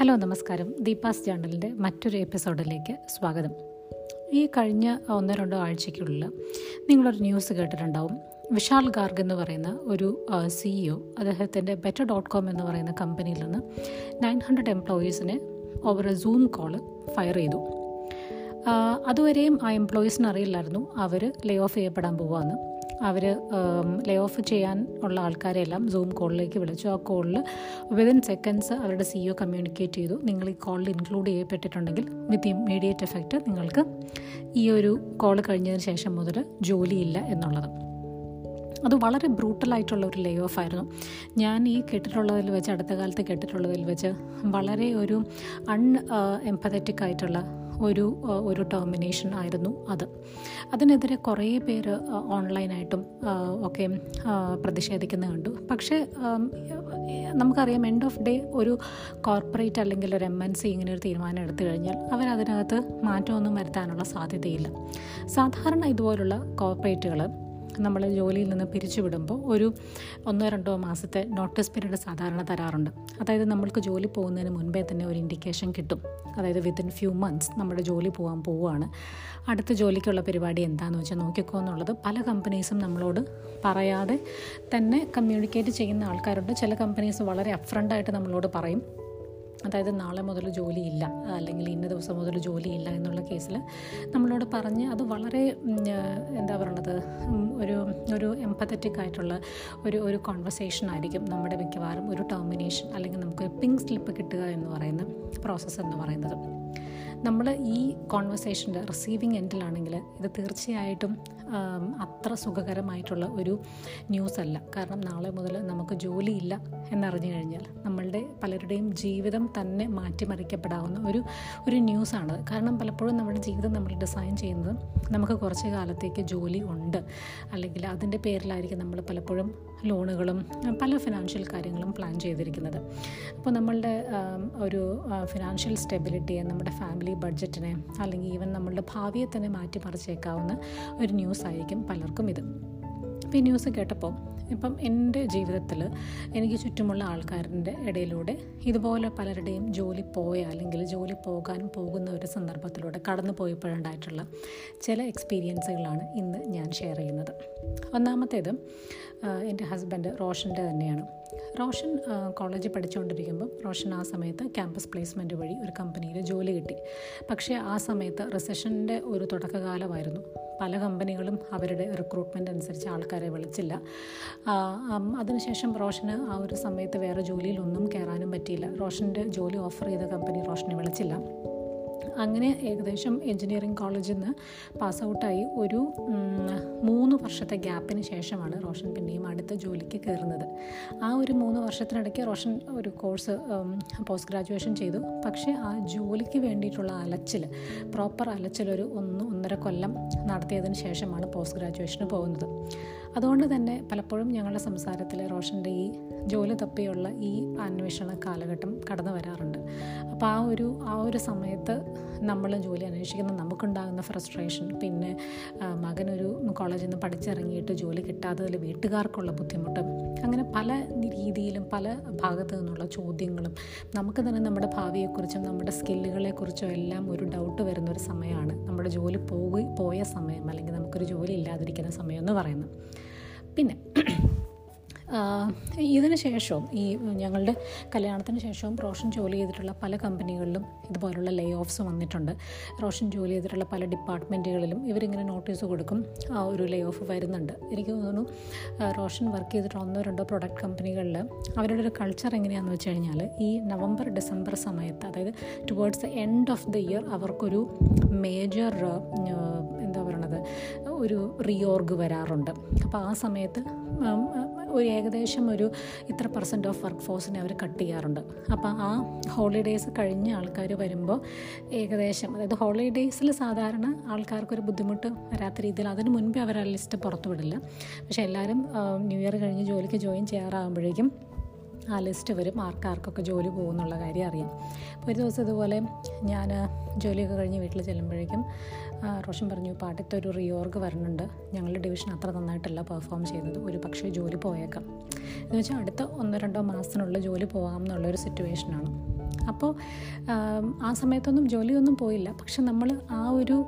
Hello നമസ്കാരം. ദീപാസ് ജേണലിന്റെ മറ്റൊരു എപ്പിസോഡിലേക്ക് സ്വാഗതം. ഈ കഴിഞ്ഞ ഒന്നോ രണ്ടോ ആഴ്ചയ്ക്കുള്ളിൽ നിങ്ങളൊരു ന്യൂസ് കേട്ടിട്ടുണ്ടാവും. വിശാൽ ഗാർഗ് എന്ന് പറയുന്ന ഒരു സിഇഒ അദ്ദേഹത്തിന്റെ ബെറ്റർ ഡോട്ട് കോം എന്ന് പറയുന്ന കമ്പനിയിൽ നിന്ന് nine hundred എംപ്ലോയീസിനെ over a Zoom call fire ചെയ്തു. അതുവരെയും ആ എംപ്ലോയീസിന് അറിയില്ലായിരുന്നു അവർ ലേ ഓഫ് ചെയ്യപ്പെടാൻ പോവാന്ന്. അവർ ലേ ഓഫ് ചെയ്യാൻ ഉള്ള ആൾക്കാരെല്ലാം സൂം കോളിലേക്ക് വിളിച്ചു. ആ കോളിൽ വിതിൻ സെക്കൻഡ്സ് അവരുടെ സി ഒ കമ്മ്യൂണിക്കേറ്റ് ചെയ്തു. നിങ്ങൾ ഈ കോളിൽ ഇൻക്ലൂഡ് ചെയ്യപ്പെട്ടിട്ടുണ്ടെങ്കിൽ വിത്ത് ഇമ്മീഡിയറ്റ് എഫക്റ്റ് നിങ്ങൾക്ക് ഈ ഒരു കോൾ കഴിഞ്ഞതിന് ശേഷം മുതൽ ജോലിയില്ല എന്നുള്ളത്. അത് വളരെ ബ്രൂട്ടലായിട്ടുള്ള ഒരു ലേ ഓഫ് ആയിരുന്നു. ഞാൻ ഈ കേട്ടിട്ടുള്ളതിൽ വെച്ച് അടുത്ത കാലത്ത് കേട്ടിട്ടുള്ളതിൽ വെച്ച് വളരെ ഒരു അൺ എംപതറ്റിക് ആയിട്ടുള്ള ഒരു ഒരു ടെർമിനേഷൻ ആയിരുന്നു അത്. അതിനെതിരെ കുറേ പേര് ഓൺലൈനായിട്ടും ഒക്കെ പ്രതിഷേധിക്കുന്ന കണ്ടു. പക്ഷേ നമുക്കറിയാം എൻഡ് ഓഫ് ഡേ ഒരു കോർപ്പറേറ്റ് അല്ലെങ്കിൽ ഒരു എം എൻ സി ഇങ്ങനെ ഒരു തീരുമാനം എടുത്തു കഴിഞ്ഞാൽ അവരതിനകത്ത് മാറ്റമൊന്നും വരുത്താനുള്ള സാധ്യതയില്ല. സാധാരണ ഇതുപോലുള്ള കോർപ്പറേറ്റുകൾ നമ്മൾ ജോലിയിൽ നിന്ന് പിരിച്ചുവിടുമ്പോൾ ഒരു ഒന്നോ രണ്ടോ മാസത്തെ നോട്ടീസ് പീരീഡ് സാധാരണ തരാറുണ്ട്. അതായത് നമ്മൾക്ക് ജോലി പോകുന്നതിന് മുൻപേ തന്നെ ഒരു ഇൻഡിക്കേഷൻ കിട്ടും. അതായത് വിത്തിൻ ഫ്യൂ മന്ത്സ് നമ്മുടെ ജോലി പോകാൻ പോവുകയാണ്. അടുത്ത ജോലിക്കുള്ള പരിപാടി എന്താണെന്ന് വെച്ചാൽ നോക്കിക്കോ എന്നുള്ളത് പല കമ്പനീസും നമ്മളോട് പറയാതെ തന്നെ കമ്മ്യൂണിക്കേറ്റ് ചെയ്യുന്ന ആൾക്കാരുണ്ട്. ചില കമ്പനീസ് വളരെ അപ്രണ്ടായിട്ട് നമ്മളോട് പറയും. അതായത് നാളെ മുതൽ ജോലിയില്ല അല്ലെങ്കിൽ ഇന്ന ദിവസം മുതൽ ജോലിയില്ല എന്നുള്ള കേസിൽ നമ്മളോട് പറഞ്ഞ് അത് വളരെ എന്താ പറയണത് ഒരു ഒരു എംപത്തറ്റിക് ആയിട്ടുള്ള ഒരു ഒരു കോൺവെർസേഷൻ ആയിരിക്കും നമ്മുടെ മിക്കവാറും ഒരു ടെർമിനേഷൻ അല്ലെങ്കിൽ നമുക്ക് പിങ്ക് സ്ലിപ്പ് കിട്ടുക എന്ന് പറയുന്ന പ്രോസസ്സ് എന്ന് പറയുന്നത്. നമ്മൾ ഈ കോൺവെർസേഷന്റെ റിസീവിങ് എൻഡിലാണെങ്കിൽ ഇത് തീർച്ചയായിട്ടും അത്ര സുഖകരമായിട്ടുള്ള ഒരു ന്യൂസ് അല്ല കാരണം നാളെ മുതൽ നമുക്ക് ജോലിയില്ല എന്നറിഞ്ഞു കഴിഞ്ഞാൽ നമ്മളുടെ പലരുടെയും ജീവിതം തന്നെ മാറ്റിമറിക്കപ്പെടാവുന്ന ഒരു ഒരു ന്യൂസാണ്. കാരണം പലപ്പോഴും നമ്മുടെ ജീവിതം നമ്മൾ ഡിസൈൻ ചെയ്യുന്നത് നമുക്ക് കുറച്ച് കാലത്തേക്ക് ജോലി ഉണ്ട്. അല്ലെങ്കിൽ അതിന്റെ പേരിലായിരിക്കും നമ്മൾ പലപ്പോഴും ലോണുകളും പല ഫിനാൻഷ്യൽ കാര്യങ്ങളും പ്ലാൻ ചെയ്തിരിക്കുന്നത്. അപ്പോൾ നമ്മളുടെ ഒരു ഫിനാൻഷ്യൽ സ്റ്റെബിലിറ്റിയെ നമ്മുടെ ഫാമിലി ബഡ്ജറ്റിനെ അല്ലെങ്കിൽ ഈവൻ നമ്മളുടെ ഭാവിയെ തന്നെ മാറ്റിമറിച്ചേക്കാവുന്ന ഒരു ന്യൂസ് ആയിരിക്കും പലർക്കും ഇത്. അപ്പോൾ ഈ ന്യൂസ് കേട്ടപ്പോൾ ഇപ്പം എന്റെ ജീവിതത്തിൽ എനിക്ക് ചുറ്റുമുള്ള ആൾക്കാരുടെ ഇടയിലൂടെ ഇതുപോലെ പലരുടെയും ജോലി പോയ അല്ലെങ്കിൽ ജോലി പോകാൻ പോകുന്ന ഒരു സന്ദർഭത്തിലൂടെ കടന്നു പോയപ്പോഴുണ്ടായിട്ടുള്ള ചില എക്സ്പീരിയൻസുകളാണ് ഇന്ന് ഞാൻ ഷെയർ ചെയ്യുന്നത്. ഒന്നാമത്തേത് എന്റെ ഹസ്ബൻഡ് റോഷന്റെ തന്നെയാണ്. റോഷൻ കോളേജിൽ പഠിച്ചുകൊണ്ടിരിക്കുമ്പം റോഷൻ ആ സമയത്ത് ക്യാമ്പസ് പ്ലേസ്മെന്റ് വഴി ഒരു കമ്പനിയിൽ ജോലി കിട്ടി. പക്ഷേ ആ സമയത്ത് റിസഷന്റെ ഒരു തുടക്കകാലമായിരുന്നു. പല കമ്പനികളും അവരുടെ റിക്രൂട്ട്മെന്റ് അനുസരിച്ച് ആൾക്കാരെ വിളിച്ചില്ല. അതിനുശേഷം റോഷന് ആ ഒരു സമയത്ത് വേറെ ജോലിയിലൊന്നും കയറാനും പറ്റിയില്ല. റോഷന്റെ ജോലി ഓഫർ ചെയ്ത കമ്പനി റോഷനെ വിളിച്ചില്ല. അങ്ങനെ ഏകദേശം എൻജിനീയറിംഗ് കോളേജിൽ നിന്ന് പാസ് ഔട്ടായി ഒരു മൂന്ന് വർഷത്തെ ഗ്യാപ്പിന് ശേഷമാണ് റോഷൻ പിന്നെയും അടുത്ത ജോലിക്ക് കയറുന്നത്. ആ ഒരു മൂന്ന് വർഷത്തിനിടയ്ക്ക് റോഷൻ ഒരു കോഴ്സ് പോസ്റ്റ് ഗ്രാജുവേഷൻ ചെയ്തു. പക്ഷേ ആ ജോലിക്ക് വേണ്ടിയിട്ടുള്ള അലച്ചിൽ പ്രോപ്പർ അലച്ചിൽ ഒരു ഒന്ന് ഒന്നര കൊല്ലം നടത്തിയതിന് ശേഷമാണ് പോസ്റ്റ് ഗ്രാജുവേഷന് പോകുന്നത്. അതുകൊണ്ട് തന്നെ പലപ്പോഴും ഞങ്ങളുടെ സംസാരത്തിൽ റോഷന്റെ ഈ ജോലി തപ്പിയുള്ള ഈ അന്വേഷണ കാലഘട്ടം കടന്നു വരാറുണ്ട്. അപ്പോൾ ആ ഒരു ആ ഒരു സമയത്ത് നമ്മൾ ജോലി അന്വേഷിക്കുന്ന നമുക്കുണ്ടാകുന്ന ഫ്രസ്ട്രേഷൻ പിന്നെ മകനൊരു കോളേജിൽ നിന്ന് പഠിച്ചിറങ്ങിയിട്ട് ജോലി കിട്ടാത്തതിൽ വീട്ടുകാർക്കുള്ള ബുദ്ധിമുട്ട് അങ്ങനെ പല രീതിയിലും പല ഭാഗത്തു നിന്നുള്ള ചോദ്യങ്ങളും നമുക്ക് തന്നെ നമ്മുടെ ഭാവിയെക്കുറിച്ചും നമ്മുടെ സ്കില്ലുകളെക്കുറിച്ചും എല്ലാം ഒരു ഡൗട്ട് വരുന്ന ഒരു സമയമാണ് നമ്മുടെ ജോലി പോയി പോയ സമയം അല്ലെങ്കിൽ നമുക്കൊരു ജോലി ഇല്ലാതിരിക്കുന്ന സമയം എന്ന് പറയുന്നത്. പിന്നെ ഇതിന് ശേഷവും ഈ ഞങ്ങളുടെ കല്യാണത്തിന് ശേഷവും റോഷൻ ജോലി ചെയ്തിട്ടുള്ള പല കമ്പനികളിലും ഇതുപോലുള്ള ലേ ഓഫ്സ് വന്നിട്ടുണ്ട്. റോഷൻ ജോലി ചെയ്തിട്ടുള്ള പല ഡിപ്പാർട്ട്മെന്റുകളിലും ഇവരിങ്ങനെ നോട്ടീസ് കൊടുക്കും ആ ഒരു ലേ ഓഫ് വരുന്നുണ്ട്. എനിക്ക് തോന്നുന്നു റോഷൻ വർക്ക് ചെയ്തിട്ട് ഒന്നോ രണ്ടോ പ്രൊഡക്റ്റ് കമ്പനികളിൽ അവരുടെ ഒരു കൾച്ചർ എങ്ങനെയാണെന്ന് വെച്ച് കഴിഞ്ഞാൽ ഈ നവംബർ ഡിസംബർ സമയത്ത് അതായത് towards the end of the year അവർക്കൊരു മേജർ എന്താ പറയണത് ഒരു റീഓർഗ് വരാറുണ്ട്. അപ്പോൾ ആ സമയത്ത് ഒരു ഏകദേശം ഒരു ഇത്ര പെർസെന്റ് ഓഫ് വർക്ക് ഫോഴ്സിനെ അവർ കട്ട് ചെയ്യാറുണ്ട്. അപ്പോൾ ആ ഹോളിഡേയ്സ് കഴിഞ്ഞ ആൾക്കാർ വരുമ്പോൾ ഏകദേശം അതായത് ഹോളിഡേയ്സിൽ സാധാരണ ആൾക്കാർക്കൊരു ബുദ്ധിമുട്ട് വരാത്ത രീതിയിൽ അതിന് മുൻപേ അവർ ആ ലിസ്റ്റ് പുറത്തു വിടില്ല പക്ഷേ എല്ലാവരും ന്യൂ ഇയർ കഴിഞ്ഞ് ജോലിക്ക് ജോയിൻ ചെയ്യാറാകുമ്പോഴേക്കും ആ ലിസ്റ്റ് വരും. ആർക്കാർക്കൊക്കെ ജോലി പോകുന്നുള്ള കാര്യം അറിയാം. അപ്പോൾ ഒരു ദിവസം ഇതുപോലെ ഞാൻ ജോലിയൊക്കെ കഴിഞ്ഞ് വീട്ടിൽ ചെല്ലുമ്പോഴേക്കും റോഷൻ പറഞ്ഞു പാട്ടത്തെ ഒരു റിയോർഗ് വരുന്നുണ്ട് ഞങ്ങളുടെ ഡിവിഷൻ അത്ര നന്നായിട്ടല്ല പെർഫോം ചെയ്തത് ഒരു പക്ഷേ ജോലി പോയേക്കാം. എന്ന് വെച്ചാൽ അടുത്ത ഒന്നോ രണ്ടോ മാസത്തിനുള്ളിൽ ജോലി പോകാം എന്നുള്ളൊരു സിറ്റുവേഷനാണ് അപ്പോൾ ആ സമയത്തൊന്നും ജോലിയൊന്നും പോയില്ല. പക്ഷെ നമ്മൾ ആ ഒരു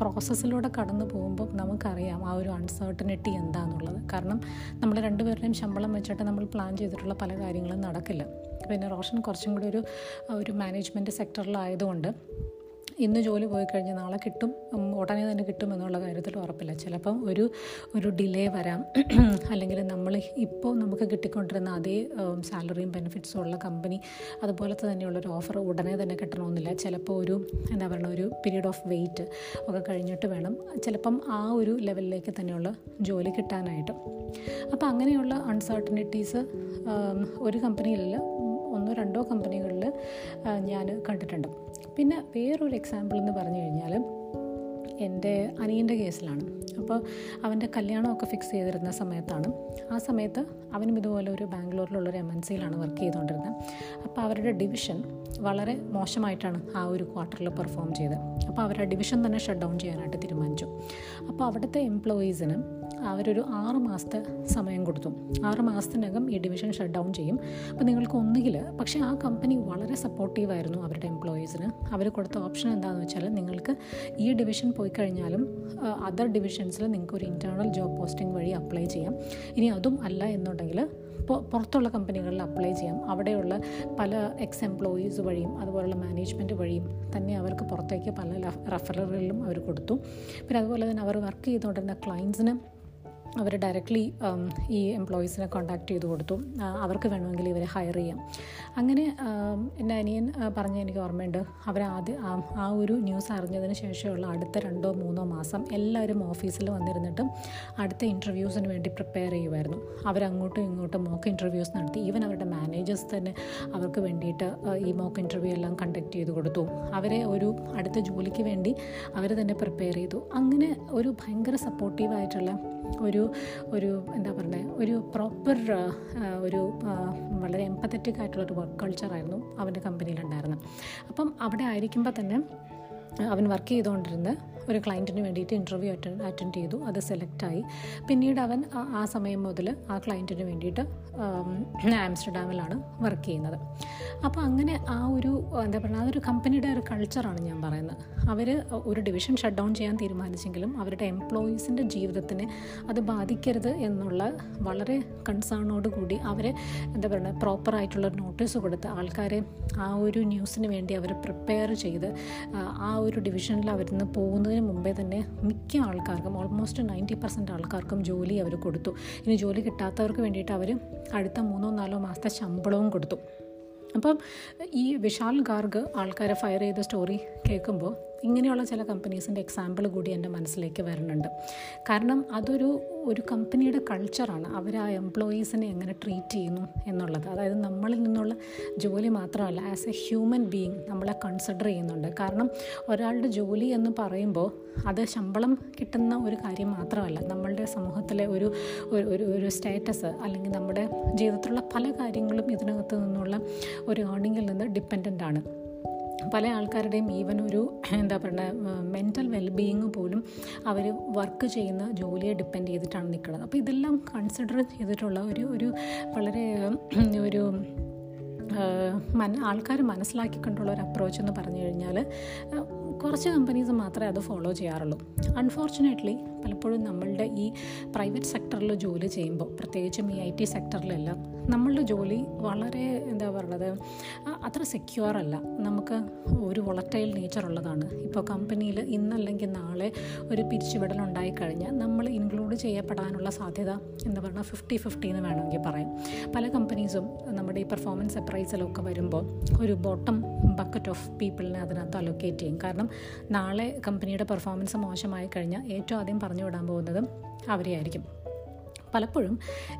പ്രോസസ്സിലൂടെ കടന്നു പോകുമ്പോൾ നമുക്കറിയാം ആ ഒരു അൺസർട്ടനിറ്റി എന്താണെന്നുള്ളത് കാരണം നമ്മൾ രണ്ടുപേരുടെയും ശമ്പളം വെച്ചിട്ട് നമ്മൾ പ്ലാൻ ചെയ്തിട്ടുള്ള പല കാര്യങ്ങളും നടക്കില്ല. പിന്നെ റോഷൻ കുറച്ചും കൂടി ഒരു ഒരു മാനേജ്മെന്റ് സെക്ടറിലായതുകൊണ്ട് ഇന്ന് ജോലി പോയി കഴിഞ്ഞാൽ നാളെ കിട്ടും ഉടനെ തന്നെ കിട്ടും എന്നുള്ള കാര്യത്തിൽ ഉറപ്പില്ല. ചിലപ്പം ഒരു ഒരു ഡിലേ വരാം. അല്ലെങ്കിൽ നമ്മൾ ഇപ്പോൾ നമുക്ക് കിട്ടിക്കൊണ്ടിരുന്ന അതേ സാലറിയും ബെനിഫിറ്റ്സും ഉള്ള കമ്പനി അതുപോലത്തെ തന്നെയുള്ളൊരു ഓഫർ ഉടനെ തന്നെ കിട്ടണമെന്നില്ല. ചിലപ്പോൾ ഒരു എന്താ പറയുക ഒരു പീരീഡ് ഓഫ് വെയിറ്റ് ഒക്കെ കഴിഞ്ഞിട്ട് വേണം. ചിലപ്പം ആ ഒരു ലെവലിലേക്ക് തന്നെയുള്ള ജോലി കിട്ടാനായിട്ട്. അപ്പോൾ അങ്ങനെയുള്ള അൺസർട്ടനിറ്റീസ് ഒരു കമ്പനിയിലല്ല ഒന്നോ രണ്ടോ കമ്പനികളിൽ ഞാൻ കണ്ടിട്ടുണ്ട്. പിന്നെ വേറൊരു എക്സാമ്പിൾ എന്ന് പറഞ്ഞു കഴിഞ്ഞാൽ എന്റെ അനിയന്റെ കേസിലാണ്. അപ്പോൾ അവന്റെ കല്യാണമൊക്കെ ഫിക്സ് ചെയ്തിരുന്ന സമയത്താണ്. ആ സമയത്ത് അവനും ഇതുപോലെ ഒരു ബാംഗ്ലൂരിലുള്ളൊരു എം എൻ സിയിലാണ് വർക്ക് ചെയ്തുകൊണ്ടിരുന്നത് അപ്പോൾ അവരുടെ ഡിവിഷൻ വളരെ മോശമായിട്ടാണ് ആ ഒരു ക്വാർട്ടറിൽ പെർഫോം ചെയ്തത്. അപ്പോൾ അവരുടെ ഡിവിഷൻ തന്നെ ഷട്ട് ഡൗൺ ചെയ്യാനായിട്ട് തീരുമാനിച്ചു. അപ്പോൾ അവിടുത്തെ എംപ്ലോയീസിന് അവരൊരു ആറ് മാസത്തെ സമയം കൊടുത്തു. ആറ് മാസത്തിനകം ഈ ഡിവിഷൻ ഷട്ട് ഡൗൺ ചെയ്യും. അപ്പോൾ നിങ്ങൾക്ക് ഒന്നുകിൽ പക്ഷേ ആ കമ്പനി വളരെ സപ്പോർട്ടീവായിരുന്നു അവരുടെ എംപ്ലോയീസിന് അവർ കൊടുത്ത ഓപ്ഷൻ എന്താണെന്ന് വെച്ചാൽ നിങ്ങൾക്ക് ഈ ഡിവിഷൻ പോയി കഴിഞ്ഞാലും അതർ ഡിവിഷൻസിൽ നിങ്ങൾക്ക് ഒരു ഇന്റേർണൽ ജോബ് പോസ്റ്റിംഗ് വഴി അപ്ലൈ ചെയ്യാം. ഇനി അതും അല്ല എന്നുണ്ടെങ്കിൽ പുറത്തുള്ള കമ്പനികളിൽ അപ്ലൈ ചെയ്യാം. അവിടെയുള്ള പല എക്സ് എംപ്ലോയീസ് വഴിയും അതുപോലുള്ള മാനേജ്മെന്റ് വഴിയും തന്നെ അവർക്ക് പുറത്തേക്ക് പല റഫറലുകളിലും അവർ കൊടുത്തു. പിന്നെ അതുപോലെ തന്നെ അവർ വർക്ക് ചെയ്തുകൊണ്ടിരുന്ന ക്ലയൻസിന് അവർ ഡയറക്റ്റ്ലി ഈ എംപ്ലോയീസിനെ കോണ്ടാക്ട് ചെയ്ത് കൊടുത്തു. അവർക്ക് വേണമെങ്കിൽ ഇവരെ ഹയർ ചെയ്യാം. അങ്ങനെ എന്റെ അനിയൻ പറഞ്ഞ എനിക്ക് ഓർമ്മയുണ്ട്. അവർ ആദ്യം ആ ഒരു ന്യൂസ് അറിഞ്ഞതിന് ശേഷമുള്ള അടുത്ത രണ്ടോ മൂന്നോ മാസം എല്ലാവരും ഓഫീസിൽ വന്നിരുന്നിട്ട് അടുത്ത ഇന്റർവ്യൂസിന് വേണ്ടി പ്രിപ്പയർ ചെയ്യുമായിരുന്നു അവരങ്ങോട്ടും ഇങ്ങോട്ടും മോക്ക് ഇന്റർവ്യൂസ് നടത്തി. ഈവൻ അവരുടെ മാനേജേഴ്സ് തന്നെ അവർക്ക് വേണ്ടിയിട്ട് ഈ മോക്ക് ഇന്റർവ്യൂ എല്ലാം കണ്ടക്ട് ചെയ്ത് കൊടുത്തു. അവരെ ഒരു അടുത്ത ജോലിക്ക് വേണ്ടി അവർ തന്നെ പ്രിപ്പയർ ചെയ്തു. അങ്ങനെ ഒരു ഭയങ്കര സപ്പോർട്ടീവായിട്ടുള്ള ഒരു ഒരു എന്താ പറയുക ഒരു പ്രോപ്പർ ഒരു വളരെ എമ്പത്തറ്റിക് ആയിട്ടുള്ളൊരു വർക്ക് കൾച്ചറായിരുന്നു അവന്റെ കമ്പനിയിലുണ്ടായിരുന്നത് അപ്പം അവിടെ ആയിരിക്കുമ്പോൾ തന്നെ അവൻ വർക്ക് ചെയ്തുകൊണ്ടിരുന്ന ഒരു ക്ലയന്റിന് വേണ്ടിയിട്ട് ഇന്റർവ്യൂ അറ്റൻഡ് അറ്റൻഡ് ചെയ്തു. അത് സെലക്റ്റായി പിന്നീട് അവൻ ആ സമയം മുതൽ ആ ക്ലയന്റിന് വേണ്ടിയിട്ട് ആംസ്റ്റർഡാമിലാണ് വർക്ക് ചെയ്യുന്നത്. അപ്പോൾ അങ്ങനെ ആ ഒരു എന്താ പറയുക അതൊരു കമ്പനിയുടെ ഒരു കൾച്ചറാണ് ഞാൻ പറയുന്നത്. അവർ ഒരു ഡിവിഷൻ ഷട്ട് ഡൗൺ ചെയ്യാൻ തീരുമാനിച്ചെങ്കിലും അവരുടെ എംപ്ലോയീസിന്റെ ജീവിതത്തിനെ അത് ബാധിക്കരുത് എന്നുള്ള വളരെ കൺസേണോട് കൂടി അവരെ എന്താ പറയുക പ്രോപ്പറായിട്ടുള്ള നോട്ടീസ് കൊടുത്ത് ആൾക്കാരെ ആ ഒരു ന്യൂസിന് വേണ്ടി അവർ പ്രിപ്പയർ ചെയ്ത് ആ ഒരു ഡിവിഷനിൽ അവരിന്ന് പോകുന്നതിന് മുമ്പേ തന്നെ മിക്ക ആൾക്കാർക്കും ഓൾമോസ്റ്റ് നയന്റി പെർസെന്റ് ആൾക്കാർക്കും ജോലി അവർ കൊടുത്തു. ഇനി ജോലി കിട്ടാത്തവർക്ക് വേണ്ടിയിട്ട് അവർ അടുത്ത മൂന്നോ നാലോ മാസത്തെ ശമ്പളവും കൊടുത്തു. അപ്പം ഈ വിശാൽ ഗാർഗ് ആൾക്കാരെ ഫയർ ചെയ്ത സ്റ്റോറി കേൾക്കുമ്പോൾ ഇങ്ങനെയുള്ള ചില കമ്പനീസിന്റെ എക്സാമ്പിൾ കൂടി എന്റെ മനസ്സിലേക്ക് വരുന്നുണ്ട്. കാരണം അതൊരു ഒരു കമ്പനിയുടെ കൾച്ചറാണ് അവർ ആ എംപ്ലോയീസിനെ എങ്ങനെ ട്രീറ്റ് ചെയ്യുന്നു എന്നുള്ളത്. അതായത് നമ്മളിൽ നിന്നുള്ള ജോലി മാത്രമല്ല ആസ് എ ഹ്യൂമൻ ബീയിങ് നമ്മളെ കൺസിഡർ ചെയ്യുന്നുണ്ട്. കാരണം ഒരാളുടെ ജോലി എന്ന് പറയുമ്പോൾ അത് ശമ്പളം കിട്ടുന്ന ഒരു കാര്യം മാത്രമല്ല നമ്മളുടെ സമൂഹത്തിലെ ഒരു ഒരു ഒരു സ്റ്റാറ്റസ് അല്ലെങ്കിൽ നമ്മുടെ ജീവിതത്തിലുള്ള പല കാര്യങ്ങളും ഇതിനകത്ത് നിന്നുള്ള ഒരു ഏർണിങ്ങിൽ നിന്ന് ഡിപ്പെൻഡന്റ് ആണ്. പല ആൾക്കാരുടെയും ഈവൻ ഒരു എന്താ പറയുക മെന്റൽ വെൽബീയിങ് പോലും അവർ വർക്ക് ചെയ്യുന്ന ജോലിയെ ഡിപ്പെൻഡ് ചെയ്തിട്ടാണ് നിൽക്കുന്നത് അപ്പോൾ ഇതെല്ലാം കൺസിഡർ ചെയ്തിട്ടുള്ള ഒരു ഒരു വളരെ ഒരു മന ആൾക്കാർ മനസ്സിലാക്കിക്കൊണ്ടുള്ള ഒരു അപ്രോച്ച് എന്ന് പറഞ്ഞു കഴിഞ്ഞാൽ കുറച്ച് കമ്പനീസ് മാത്രമേ അത് ഫോളോ ചെയ്യാറുള്ളൂ. അൺഫോർച്ചുനേറ്റ്ലി പലപ്പോഴും നമ്മളുടെ ഈ പ്രൈവറ്റ് സെക്ടറിൽ ജോലി ചെയ്യുമ്പോൾ പ്രത്യേകിച്ചും ഈ ഐ ടി സെക്ടറിലെല്ലാം നമ്മളുടെ ജോലി വളരെ എന്താ പറയുന്നത് അത്ര സെക്യൂർ അല്ല. നമുക്ക് ഒരു വൊളറ്റൈൽ നേച്ചർ ഉള്ളതാണ്. ഇപ്പോൾ കമ്പനിയിൽ ഇന്നല്ലെങ്കിൽ നാളെ ഒരു പിരിച്ചുവിടൽ ഉണ്ടായിക്കഴിഞ്ഞാൽ നമ്മൾ ഇൻക്ലൂഡ് ചെയ്യപ്പെടാനുള്ള സാധ്യത എന്താ പറയുക ഫിഫ്റ്റി ഫിഫ്റ്റി എന്ന് വേണമെങ്കിൽ പറയാം. പല കമ്പനീസും നമ്മുടെ ഈ പെർഫോമൻസ് അപ്രൈസലൊക്കെ വരുമ്പോൾ ഒരു ബോട്ടം ബക്കറ്റ് ഓഫ് പീപ്പിളിനെ അതിനകത്ത് അലൊക്കേറ്റ് ചെയ്യും. കാരണം നാളെ കമ്പനിയുടെ പെർഫോമൻസ് മോശമായി കഴിഞ്ഞാൽ ഏറ്റവും ആദ്യം പറഞ്ഞു വിടാൻ പോകുന്നതും അവരെയായിരിക്കും. പലപ്പോഴും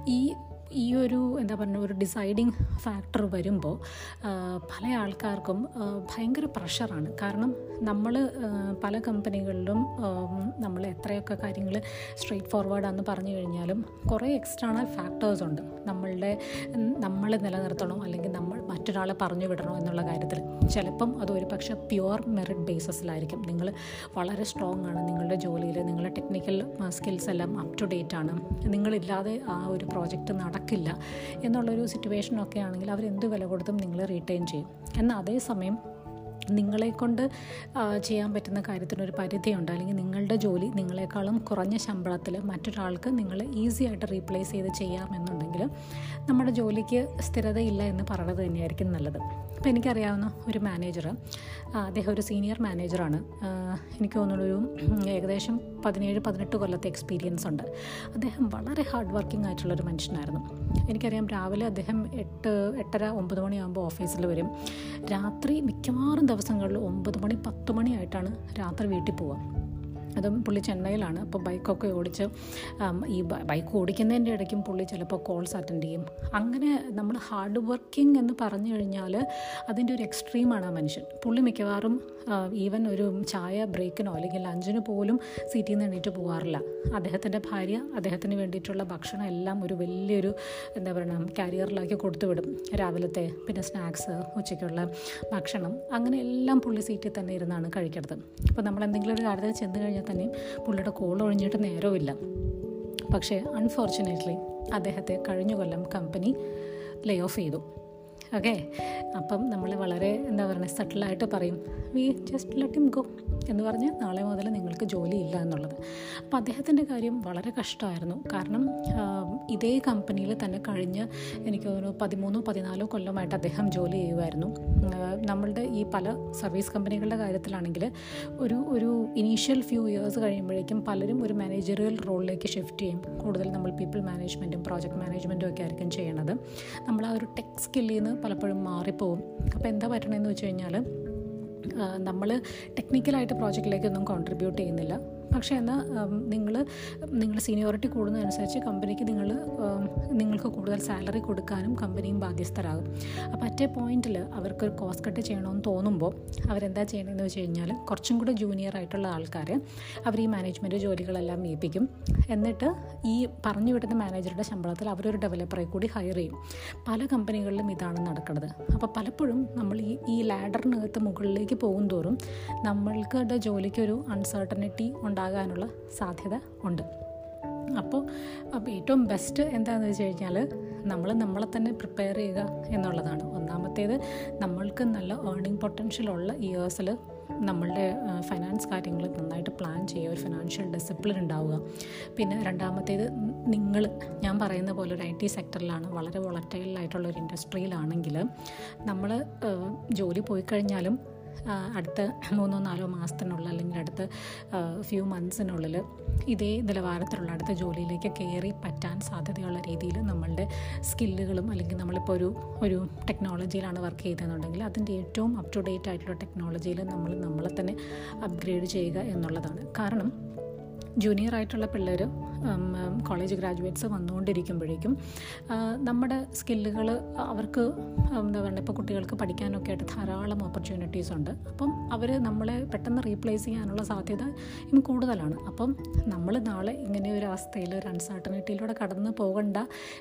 ഈ ഈ ഒരു എന്താ പറയുക ഒരു ഡിസൈഡിങ് ഫാക്ടർ വരുമ്പോൾ പല ആൾക്കാർക്കും ഭയങ്കര പ്രഷറാണ് കാരണം നമ്മൾ പല കമ്പനികളിലും നമ്മൾ എത്രയൊക്കെ കാര്യങ്ങൾ സ്ട്രെയിറ്റ് ഫോർവേഡാന്ന് പറഞ്ഞു കഴിഞ്ഞാലും കുറേ എക്സ്റ്റേണൽ ഫാക്ടേഴ്സ് ഉണ്ട്. നമ്മളുടെ നമ്മൾ നിലനിർത്തണം അല്ലെങ്കിൽ നമ്മൾ മറ്റൊരാളെ പറഞ്ഞു വിടണോ എന്നുള്ള കാര്യത്തിൽ. ചിലപ്പം അത് ഒരു പക്ഷേ പ്യുവർ മെറിറ്റ് ബേസിസിലായിരിക്കും നിങ്ങൾ വളരെ സ്ട്രോങ് ആണ്. നിങ്ങളുടെ ജോലിയിൽ നിങ്ങളുടെ ടെക്നിക്കൽ സ്കിൽസ് എല്ലാം അപ് ടു ഡേറ്റ് ആണ്. നിങ്ങളില്ലാതെ ആ ഒരു പ്രോജക്റ്റ് നടക്കില്ല എന്നുള്ളൊരു സിറ്റുവേഷനൊക്കെ ആണെങ്കിൽ അവരെന്ത് വില കൊടുത്തും നിങ്ങൾ റീറ്റെയിൻ ചെയ്യും. എന്നാൽ അതേസമയം നിങ്ങളെ കൊണ്ട് ചെയ്യാൻ പറ്റുന്ന കാര്യത്തിനൊരു പരിധിയുണ്ട്. അല്ലെങ്കിൽ നിങ്ങളുടെ ജോലി നിങ്ങളെക്കാളും കുറഞ്ഞ ശമ്പളത്തിൽ മറ്റൊരാൾക്ക് നിങ്ങൾ ഈസി ആയിട്ട് റീപ്ലേസ് ചെയ്ത് ചെയ്യാമെന്നുണ്ടെങ്കിൽ നമ്മുടെ ജോലിക്ക് സ്ഥിരതയില്ല എന്ന് പറയുന്നത് തന്നെയായിരിക്കും നല്ലത്. അപ്പോൾ എനിക്കറിയാവുന്ന ഒരു മാനേജർ അദ്ദേഹം ഒരു സീനിയർ മാനേജറാണ്. എനിക്ക് തോന്നുന്നു ഒരു ഏകദേശം പതിനേഴ് പതിനെട്ട് കൊല്ലത്തെ എക്സ്പീരിയൻസ് ഉണ്ട്. അദ്ദേഹം വളരെ ഹാർഡ് വർക്കിംഗ് ആയിട്ടുള്ളൊരു മനുഷ്യനായിരുന്നു. എനിക്കറിയാം രാവിലെ അദ്ദേഹം എട്ട് എട്ടര ഒമ്പത് മണിയാകുമ്പോൾ ഓഫീസിൽ വരും. രാത്രി മിക്കവാറും ദിവസങ്ങളിൽ ഒമ്പത് മണി പത്ത് മണിയായിട്ടാണ് രാത്രി വീട്ടിൽ പോവുക. അതും പുള്ളി ചെന്നൈയിലാണ്. അപ്പോൾ ബൈക്കൊക്കെ ഓടിച്ച് ഈ ബൈക്ക് ഓടിക്കുന്നതിന്റെ ഇടയ്ക്കും പുള്ളി ചിലപ്പോൾ കോൾസ് അറ്റൻഡ് ചെയ്യും. അങ്ങനെ നമ്മൾ ഹാർഡ് വർക്കിംഗ് എന്ന് പറഞ്ഞു കഴിഞ്ഞാൽ അതിന്റെ ഒരു എക്സ്ട്രീമാണ് ആ മനുഷ്യൻ. പുള്ളി മിക്കവാറും ഈവൻ ഒരു ചായ ബ്രേക്കിനോ അല്ലെങ്കിൽ ലഞ്ചിന് പോലും സീറ്റിൽ നിന്ന് എണീറ്റ് പോകാറില്ല. അദ്ദേഹത്തിന്റെ ഭാര്യ അദ്ദേഹത്തിന് വേണ്ടിയിട്ടുള്ള ഭക്ഷണം എല്ലാം ഒരു വലിയൊരു എന്താ പറയുക കാരിയറിലാക്കി കൊടുത്തു വിടും. രാവിലത്തെ പിന്നെ സ്നാക്സ് ഉച്ചയ്ക്കുള്ള ഭക്ഷണം അങ്ങനെ എല്ലാം പുള്ളി സീറ്റിൽ തന്നെ ഇരുന്നാണ് കഴിക്കുന്നത് അപ്പോൾ നമ്മൾ എന്തെങ്കിലും ഒരു കാര്യത്തിൽ ചെന്ന് കഴിഞ്ഞാൽ തന്നെ പുള്ളിയുടെ കോൾ ഒഴിഞ്ഞിട്ട് നേരമില്ല പക്ഷേ അൺഫോർച്ചുനേറ്റ്ലി അദ്ദേഹത്തെ കഴിഞ്ഞ കൊല്ലം കമ്പനി ലേ ഓഫ് ചെയ്തു. ഓക്കെ അപ്പം നമ്മൾ വളരെ എന്താ പറയുക സട്ടിലായിട്ട് പറയും. We just let him go എന്ന് പറഞ്ഞാൽ നാളെ മുതൽ നിങ്ങൾക്ക് ജോലിയില്ല എന്നുള്ളത്. അപ്പോൾ അദ്ദേഹത്തിന്റെ കാര്യം വളരെ കഷ്ടമായിരുന്നു. കാരണം ഇതേ കമ്പനിയിൽ തന്നെ കഴിഞ്ഞ് എനിക്ക് ഒരു പതിമൂന്നോ പതിനാലോ കൊല്ലമായിട്ട് അദ്ദേഹം ജോലി ചെയ്യുമായിരുന്നു. നമ്മളുടെ ഈ പല സർവീസ് കമ്പനികളുടെ കാര്യത്തിലാണെങ്കിൽ ഒരു ഒരു ഇനീഷ്യൽ ഫ്യൂ ഇയേഴ്സ് കഴിയുമ്പോഴേക്കും പലരും ഒരു മാനേജറിയൽ റോളിലേക്ക് ഷിഫ്റ്റ് ചെയ്യും. കൂടുതൽ നമ്മൾ പീപ്പിൾ മാനേജ്മെന്റും പ്രോജക്റ്റ് മാനേജ്മെന്റും ഒക്കെ ആയിരിക്കും ചെയ്യണത്. നമ്മൾ ആ ഒരു ടെക് സ്കില്ലിൽ നിന്ന് പലപ്പോഴും മാറിപ്പോവും. അപ്പോൾ എന്താ പറ്റണമെന്ന് വെച്ച് കഴിഞ്ഞാൽ നമ്മൾ ടെക്നിക്കലായിട്ട് പ്രോജക്റ്റിലേക്കൊന്നും കോൺട്രിബ്യൂട്ട് ചെയ്യുന്നില്ല. പക്ഷേ എന്നാൽ നിങ്ങൾ നിങ്ങൾ സീനിയോറിറ്റി കൂടുന്നതനുസരിച്ച് കമ്പനിക്ക് നിങ്ങൾ നിങ്ങൾക്ക് കൂടുതൽ സാലറി കൊടുക്കാനും കമ്പനിയും ബാധ്യസ്ഥരാകും. അപ്പോൾ അറ്റേ പോയിന്റിൽ അവർക്കൊരു കോസ്റ്റ് കട്ട് ചെയ്യണമെന്ന് തോന്നുമ്പോൾ അവരെന്താ ചെയ്യണമെന്ന് വെച്ച് കഴിഞ്ഞാൽ കുറച്ചും കൂടെ ജൂനിയർ ആയിട്ടുള്ള ആൾക്കാർ അവർ ഈ മാനേജ്മെന്റ് ജോലികളെല്ലാം ഏൽപ്പിക്കും. എന്നിട്ട് ഈ പറഞ്ഞു വിടുന്ന മാനേജറുടെ ശമ്പളത്തിൽ അവരൊരു ഡെവലപ്പറെ കൂടി ഹയർ ചെയ്യും. പല കമ്പനികളിലും ഇതാണ് നടക്കുന്നത് അപ്പോൾ പലപ്പോഴും നമ്മൾ ഈ ഈ ലാഡറിനകത്ത് മുകളിലേക്ക് പോകും തോറും നമ്മൾക്കുടെ ജോലിക്കൊരു അൺസർട്ടനിറ്റി ഉണ്ടാകാനുള്ള സാധ്യത ഉണ്ട്. അപ്പോൾ ഏറ്റവും ബെസ്റ്റ് എന്താണെന്ന് വെച്ച് കഴിഞ്ഞാൽ നമ്മൾ നമ്മളെ തന്നെ പ്രിപ്പയർ ചെയ്യുക എന്നുള്ളതാണ്. ഒന്നാമത്തേത് നമ്മൾക്ക് നല്ല ഏർണിംഗ് പൊട്ടൻഷ്യൽ ഉള്ള ഇയേഴ്സിൽ നമ്മളുടെ ഫൈനാൻസ് കാര്യങ്ങൾ നന്നായിട്ട് പ്ലാൻ ചെയ്യുക ഒരു ഫിനാൻഷ്യൽ ഡിസിപ്ലിൻ ഉണ്ടാവുക. പിന്നെ രണ്ടാമത്തേത് നിങ്ങൾ ഞാൻ പറയുന്ന പോലെ ഒരു ഐ ടി സെക്ടറിലാണ് വളരെ വൊളറ്റൈലായിട്ടുള്ള ഒരു ഇൻഡസ്ട്രിയിലാണെങ്കിൽ നമ്മൾ ജോലി പോയി കഴിഞ്ഞാലും അടുത്ത മൂന്നോ നാലോ മാസത്തിനുള്ളിൽ അല്ലെങ്കിൽ അടുത്ത ഫ്യൂ മന്ത്സിനുള്ളിൽ ഇതേ നിലവാരത്തിലുള്ള അടുത്ത ജോലിയിലേക്ക് കയറി പറ്റാൻ സാധ്യതയുള്ള രീതിയിൽ നമ്മളുടെ സ്കില്ലുകളും അല്ലെങ്കിൽ നമ്മളിപ്പോൾ ഒരു ഒരു ടെക്നോളജിയിലാണ് വർക്ക് ചെയ്തതെന്നുണ്ടെങ്കിൽ അതിന്റെ ഏറ്റവും അപ് ടു ഡേറ്റ് ആയിട്ടുള്ള ടെക്നോളജിയിൽ നമ്മൾ നമ്മളെ തന്നെ അപ്ഗ്രേഡ് ചെയ്യുക എന്നുള്ളതാണ്. കാരണം ജൂനിയർ ആയിട്ടുള്ള പിള്ളേർ കോളേജ് ഗ്രാജുവേറ്റ്സ് വന്നുകൊണ്ടിരിക്കുമ്പോഴേക്കും നമ്മുടെ സ്കില്ലുകൾ അവർക്ക് എന്താ പറയുക ഇപ്പോൾ കുട്ടികൾക്ക് പഠിക്കാനൊക്കെ ആയിട്ട് ധാരാളം ഓപ്പർച്യൂണിറ്റീസ് ഉണ്ട്. അപ്പം അവർ നമ്മളെ പെട്ടെന്ന് റീപ്ലേസ് ചെയ്യാനുള്ള സാധ്യത കൂടുതലാണ്. അപ്പം നമ്മൾ നാളെ ഇങ്ങനെ ഒരു അവസ്ഥയിൽ ഒരു അൺസർട്ടനിറ്റിയിലൂടെ കടന്നു പോകണ്ട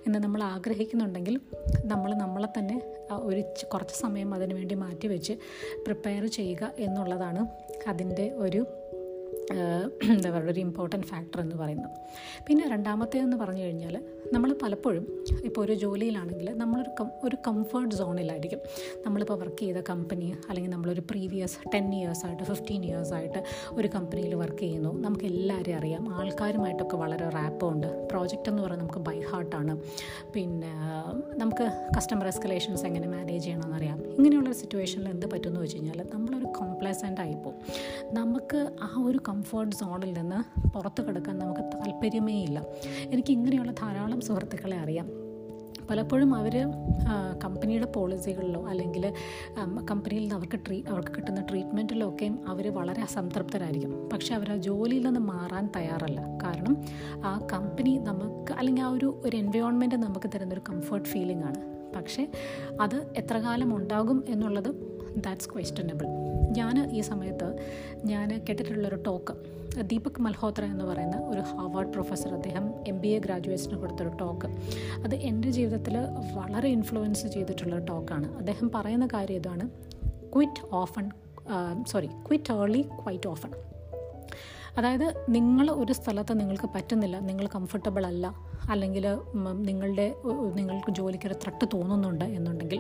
എന്ന് നമ്മൾ ആഗ്രഹിക്കുന്നുണ്ടെങ്കിൽ നമ്മൾ നമ്മളെ തന്നെ ഒരു കുറച്ച് സമയം അതിനുവേണ്ടി മാറ്റിവെച്ച് മാറ്റി വെച്ച് പ്രിപ്പയർ ചെയ്യുക എന്നുള്ളതാണ് അതിന്റെ ഒരു എന്താ പറയുക ഒരു ഇമ്പോർട്ടന്റ് ഫാക്ടർ എന്ന് പറയുന്നത്. പിന്നെ രണ്ടാമത്തേതെന്ന് പറഞ്ഞു കഴിഞ്ഞാൽ നമ്മൾ പലപ്പോഴും ഇപ്പോൾ ഒരു ജോലിയിലാണെങ്കിൽ നമ്മളൊരു കം ഒരു കംഫർട്ട് സോണിലായിരിക്കും നമ്മളിപ്പോൾ വർക്ക് ചെയ്ത കമ്പനി അല്ലെങ്കിൽ നമ്മളൊരു പ്രീവിയസ് ടെൻ ഇയേഴ്സായിട്ട് ഫിഫ്റ്റീൻ ഇയേഴ്സായിട്ട് ഒരു കമ്പനിയിൽ വർക്ക് ചെയ്യുന്നു. നമുക്ക് എല്ലാവരെയും അറിയാം. ആൾക്കാരുമായിട്ടൊക്കെ വളരെ റാപ്പുണ്ട് പ്രോജക്റ്റ് എന്ന് പറയുന്നത് നമുക്ക് ബൈ ഹാർട്ടാണ് പിന്നെ നമുക്ക് കസ്റ്റമർ എസ്കലേഷൻസ് എങ്ങനെ മാനേജ് ചെയ്യണമെന്നറിയാം ഇങ്ങനെയുള്ള സിറ്റുവേഷനിൽ എന്ത് പറ്റുമെന്ന് വെച്ച് കഴിഞ്ഞാൽ നമ്മളൊരു കോംപ്ലസന്റ് ആയിപ്പോൾ നമുക്ക് ആ ഒരു കംഫർട്ട് സോണിൽ നിന്ന് പുറത്ത് കിടക്കാൻ നമുക്ക് താല്പര്യമേ ഇല്ല. എനിക്ക് ഇങ്ങനെയുള്ള ധാരാളം സുഹൃത്തുക്കളെ അറിയാം. പലപ്പോഴും അവർ കമ്പനിയുടെ പോളിസികളിലോ അല്ലെങ്കിൽ കമ്പനിയിൽ നിന്ന് അവർക്ക് ട്രീ അവർക്ക് കിട്ടുന്ന ട്രീറ്റ്മെന്റിലോ ഒക്കെയും അവർ വളരെ അസംതൃപ്തരായിരിക്കും പക്ഷേ അവർ ആ ജോലിയിൽ നിന്ന് മാറാൻ തയ്യാറല്ല. കാരണം ആ കമ്പനി നമുക്ക് അല്ലെങ്കിൽ ആ ഒരു ഒരു എൻവയോൺമെന്റ് നമുക്ക് തരുന്നൊരു കംഫർട്ട് ഫീലിംഗ് ആണ്. പക്ഷേ അത് എത്ര കാലം ഉണ്ടാകും എന്നുള്ളത് ദാറ്റ്സ് ക്വസ്റ്റനബിൾ ഞാൻ ഈ സമയത്ത് ഞാൻ കേട്ടിട്ടുള്ളൊരു ടോക്ക് ദീപക് മൽഹോത്ര എന്ന് പറയുന്ന ഒരു ഹാർവാർഡ് പ്രൊഫസർ അദ്ദേഹം എം ബി എ ഗ്രാജുവേറ്റ്സിന് കൊടുത്തൊരു ടോക്ക്. അത് എന്റെ ജീവിതത്തിൽ വളരെ ഇൻഫ്ലുവൻസ് ചെയ്തിട്ടുള്ള ടോക്കാണ്. അദ്ദേഹം പറയുന്ന കാര്യം ഇതാണ് quit often sorry quit early quite often അതായത് നിങ്ങൾ ഒരു സ്ഥലത്ത് നിങ്ങൾക്ക് പറ്റുന്നില്ല നിങ്ങൾ കംഫർട്ടബിൾ അല്ല അല്ലെങ്കിൽ നിങ്ങളുടെ നിങ്ങൾക്ക് ജോലിക്കൊരു ത്രട്ട് തോന്നുന്നുണ്ട് എന്നുണ്ടെങ്കിൽ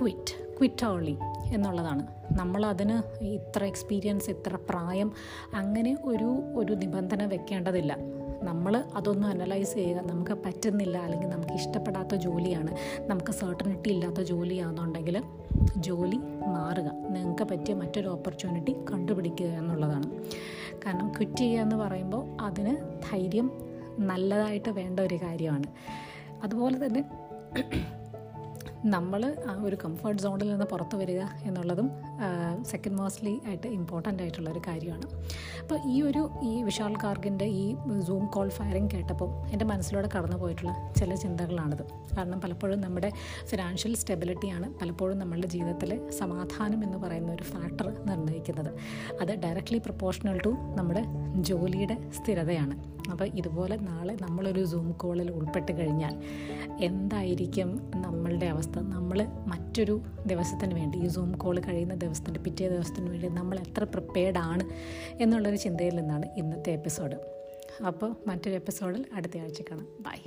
ക്വിറ്റ് ക്വിറ്റ് ഏർലി എന്നുള്ളതാണ്. നമ്മളതിന് ഇത്ര എക്സ്പീരിയൻസ് ഇത്ര പ്രായം അങ്ങനെ ഒരു ഒരു നിബന്ധന വെക്കേണ്ടതില്ല. നമ്മൾ അതൊന്നും അനലൈസ് ചെയ്യുക. നമുക്ക് പറ്റുന്നില്ല അല്ലെങ്കിൽ നമുക്ക് ഇഷ്ടപ്പെടാത്ത ജോലിയാണ്. നമുക്ക് സർട്ടനിറ്റി ഇല്ലാത്ത ജോലിയാണെന്നുണ്ടെങ്കിൽ ജോലി മാറുക. നിങ്ങൾക്ക് പറ്റിയ മറ്റൊരു ഓപ്പർച്യൂണിറ്റി കണ്ടുപിടിക്കുക എന്നുള്ളതാണ്. കാരണം ക്വിറ്റ് ചെയ്യുക എന്ന് പറയുമ്പോൾ അതിന് ധൈര്യം നല്ലതായിട്ട് വേണ്ട ഒരു കാര്യമാണ്. അതുപോലെ തന്നെ നമ്മൾ ആ ഒരു കംഫർട്ട് സോണിൽ നിന്ന് പുറത്തു വരിക എന്നുള്ളതും സെക്കൻഡ് മോസ്റ്റ്ലി ആയിട്ട് ഇമ്പോർട്ടന്റ് ആയിട്ടുള്ള ഒരു കാര്യമാണ്. അപ്പോൾ ഈ ഒരു ഈ വിശാൽ കാർഗിന്റെ ഈ സൂം കോൾ ഫയറിങ് കേട്ടപ്പോൾ എന്റെ മനസ്സിലൂടെ കടന്നു പോയിട്ടുള്ള ചില ചിന്തകളാണിത്. കാരണം പലപ്പോഴും നമ്മുടെ ഫിനാൻഷ്യൽ സ്റ്റെബിലിറ്റിയാണ് പലപ്പോഴും നമ്മളുടെ ജീവിതത്തിലെ സമാധാനം എന്ന് പറയുന്ന ഒരു ഫാക്ടർ നിർണയിക്കുന്നത്. അത് ഡയറക്റ്റ്ലി പ്രൊപ്പോർഷണൽ ടു നമ്മുടെ ജോലിയുടെ സ്ഥിരതയാണ്. അപ്പോൾ ഇതുപോലെ നാളെ നമ്മളൊരു സൂം കോളിൽ ഉൾപ്പെട്ട് കഴിഞ്ഞാൽ എന്തായിരിക്കും നമ്മളുടെ അവസ്ഥ? നമ്മൾ മറ്റൊരു ദിവസത്തിന് വേണ്ടി ഈ സൂം കോൾ കഴിയുന്ന ദിവസത്തിന്റെ പിറ്റേ ദിവസത്തിന് വേണ്ടി നമ്മൾ എത്ര പ്രിപ്പയർഡ് ആണ് എന്നുള്ളൊരു ചിന്തയിൽ നിന്നാണ് ഇന്നത്തെ എപ്പിസോഡ് അപ്പോൾ മറ്റൊരു എപ്പിസോഡിൽ അടുത്ത ആഴ്ച കാണാം. ബൈ